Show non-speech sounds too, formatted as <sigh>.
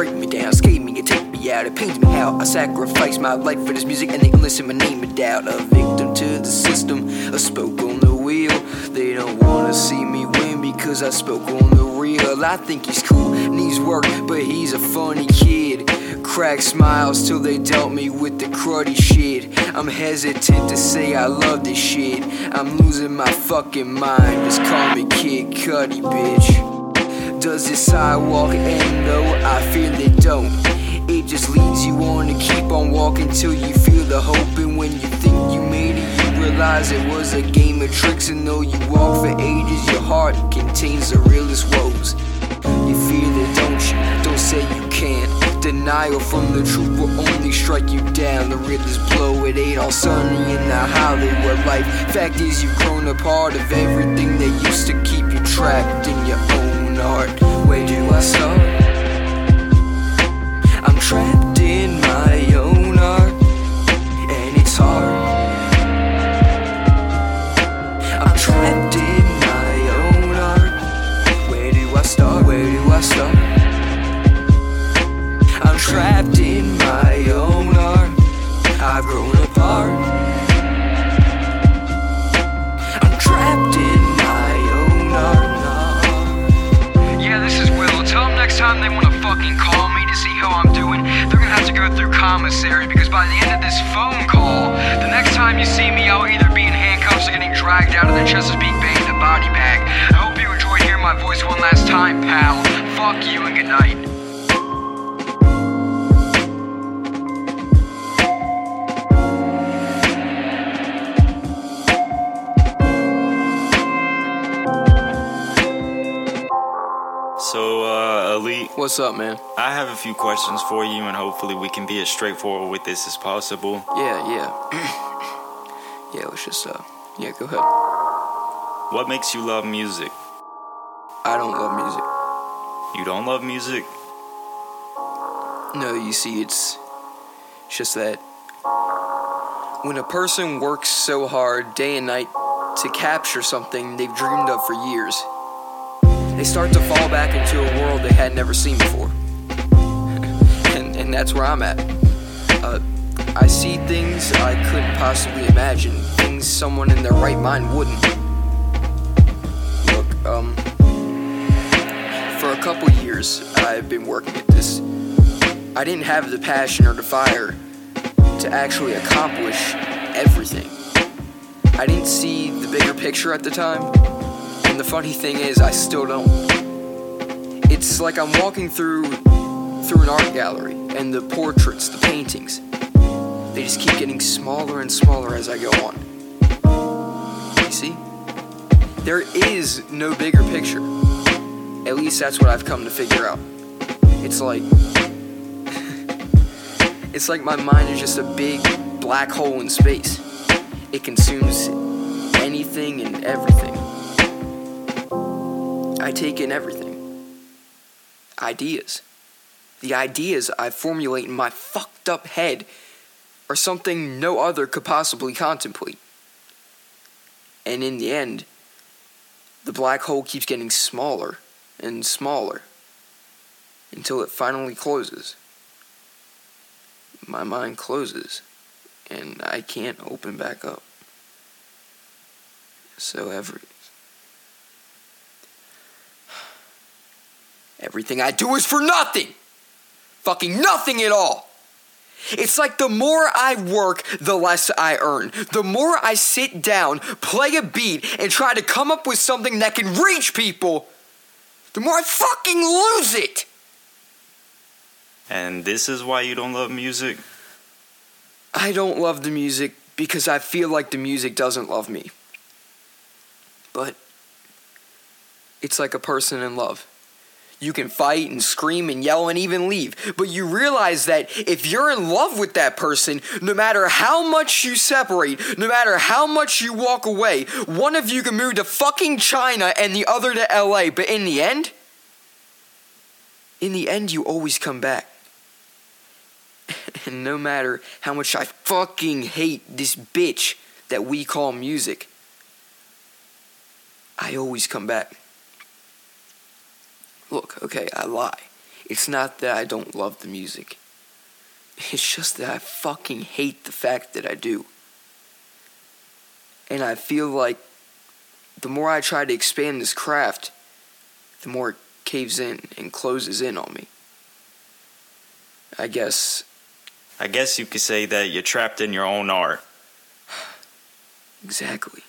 Break me down, skate me and take me out. It pains me how I sacrifice my life for this music and they listen my name in doubt. A victim to the system, a spoke on the wheel. They don't wanna see me win because I spoke on the real. I think he's cool, needs work, but he's a funny kid. Crack smiles till they dealt me with the cruddy shit. I'm hesitant to say I love this shit. I'm losing my fucking mind. Just call me Kid Cudi, bitch. Does this sidewalk end though? I feel it don't. It just leads you on to keep on walking till you feel the hope. And when you think you made it, you realize it was a game of tricks. And though you walk for ages, your heart contains the realest woes. You feel it, don't you? Don't say you can't. Denial from the truth will only strike you down. The realest blow, it ain't all sunny in the Hollywood life. Fact is, you've grown a part of everything that used to keep you trapped in your own art. Where do go through commissary because by the end of this phone call, the next time you see me, I'll either be in handcuffs or getting dragged out of the Chesapeake Bay in a body bag. I hope you enjoyed hearing my voice one last time, pal. Fuck you and good night. Elite, What's up, man? I have a few questions for you, and hopefully we can be as straightforward with this as possible. Yeah, yeah. <clears throat> yeah, let's just, uh, yeah, go ahead. What makes you love music? I don't love music. You don't love music? No, you see, it's it's just that when a person works so hard day and night to capture something they've dreamed of for years, they start to fall back into a world they had never seen before. <laughs> and, and that's where I'm at. Uh, I see things I couldn't possibly imagine, things someone in their right mind wouldn't. Look, um, for a couple years, I've been working at this. I didn't have the passion or the fire to actually accomplish everything. I didn't see the bigger picture at the time, the funny thing is, I still don't. It's like I'm walking through through an art gallery, and the portraits, the paintings, they just keep getting smaller and smaller as I go on. You see? There is no bigger picture. At least that's what I've come to figure out. It's like <laughs> it's like my mind is just a big black hole in space. It consumes anything and everything. I take in everything. Ideas. The ideas I formulate in my fucked up head are something no other could possibly contemplate. And in the end, the black hole keeps getting smaller and smaller until it finally closes. My mind closes and I can't open back up. So every everything I do is for nothing. Fucking nothing at all. It's like the more I work, the less I earn. The more I sit down, play a beat, and try to come up with something that can reach people, the more I fucking lose it. And this is why you don't love music? I don't love the music because I feel like the music doesn't love me. But it's like a person in love. You can fight and scream and yell and even leave, but you realize that if you're in love with that person, no matter how much you separate, no matter how much you walk away, one of you can move to fucking China and the other to LA, but in the end, in the end, you always come back. <laughs> And no matter how much I fucking hate this bitch that we call music, I always come back. Look, okay, I lie. It's not that I don't love the music. It's just that I fucking hate the fact that I do. And I feel like the more I try to expand this craft, the more it caves in and closes in on me. I guess. I guess you could say that you're trapped in your own art. <sighs> Exactly.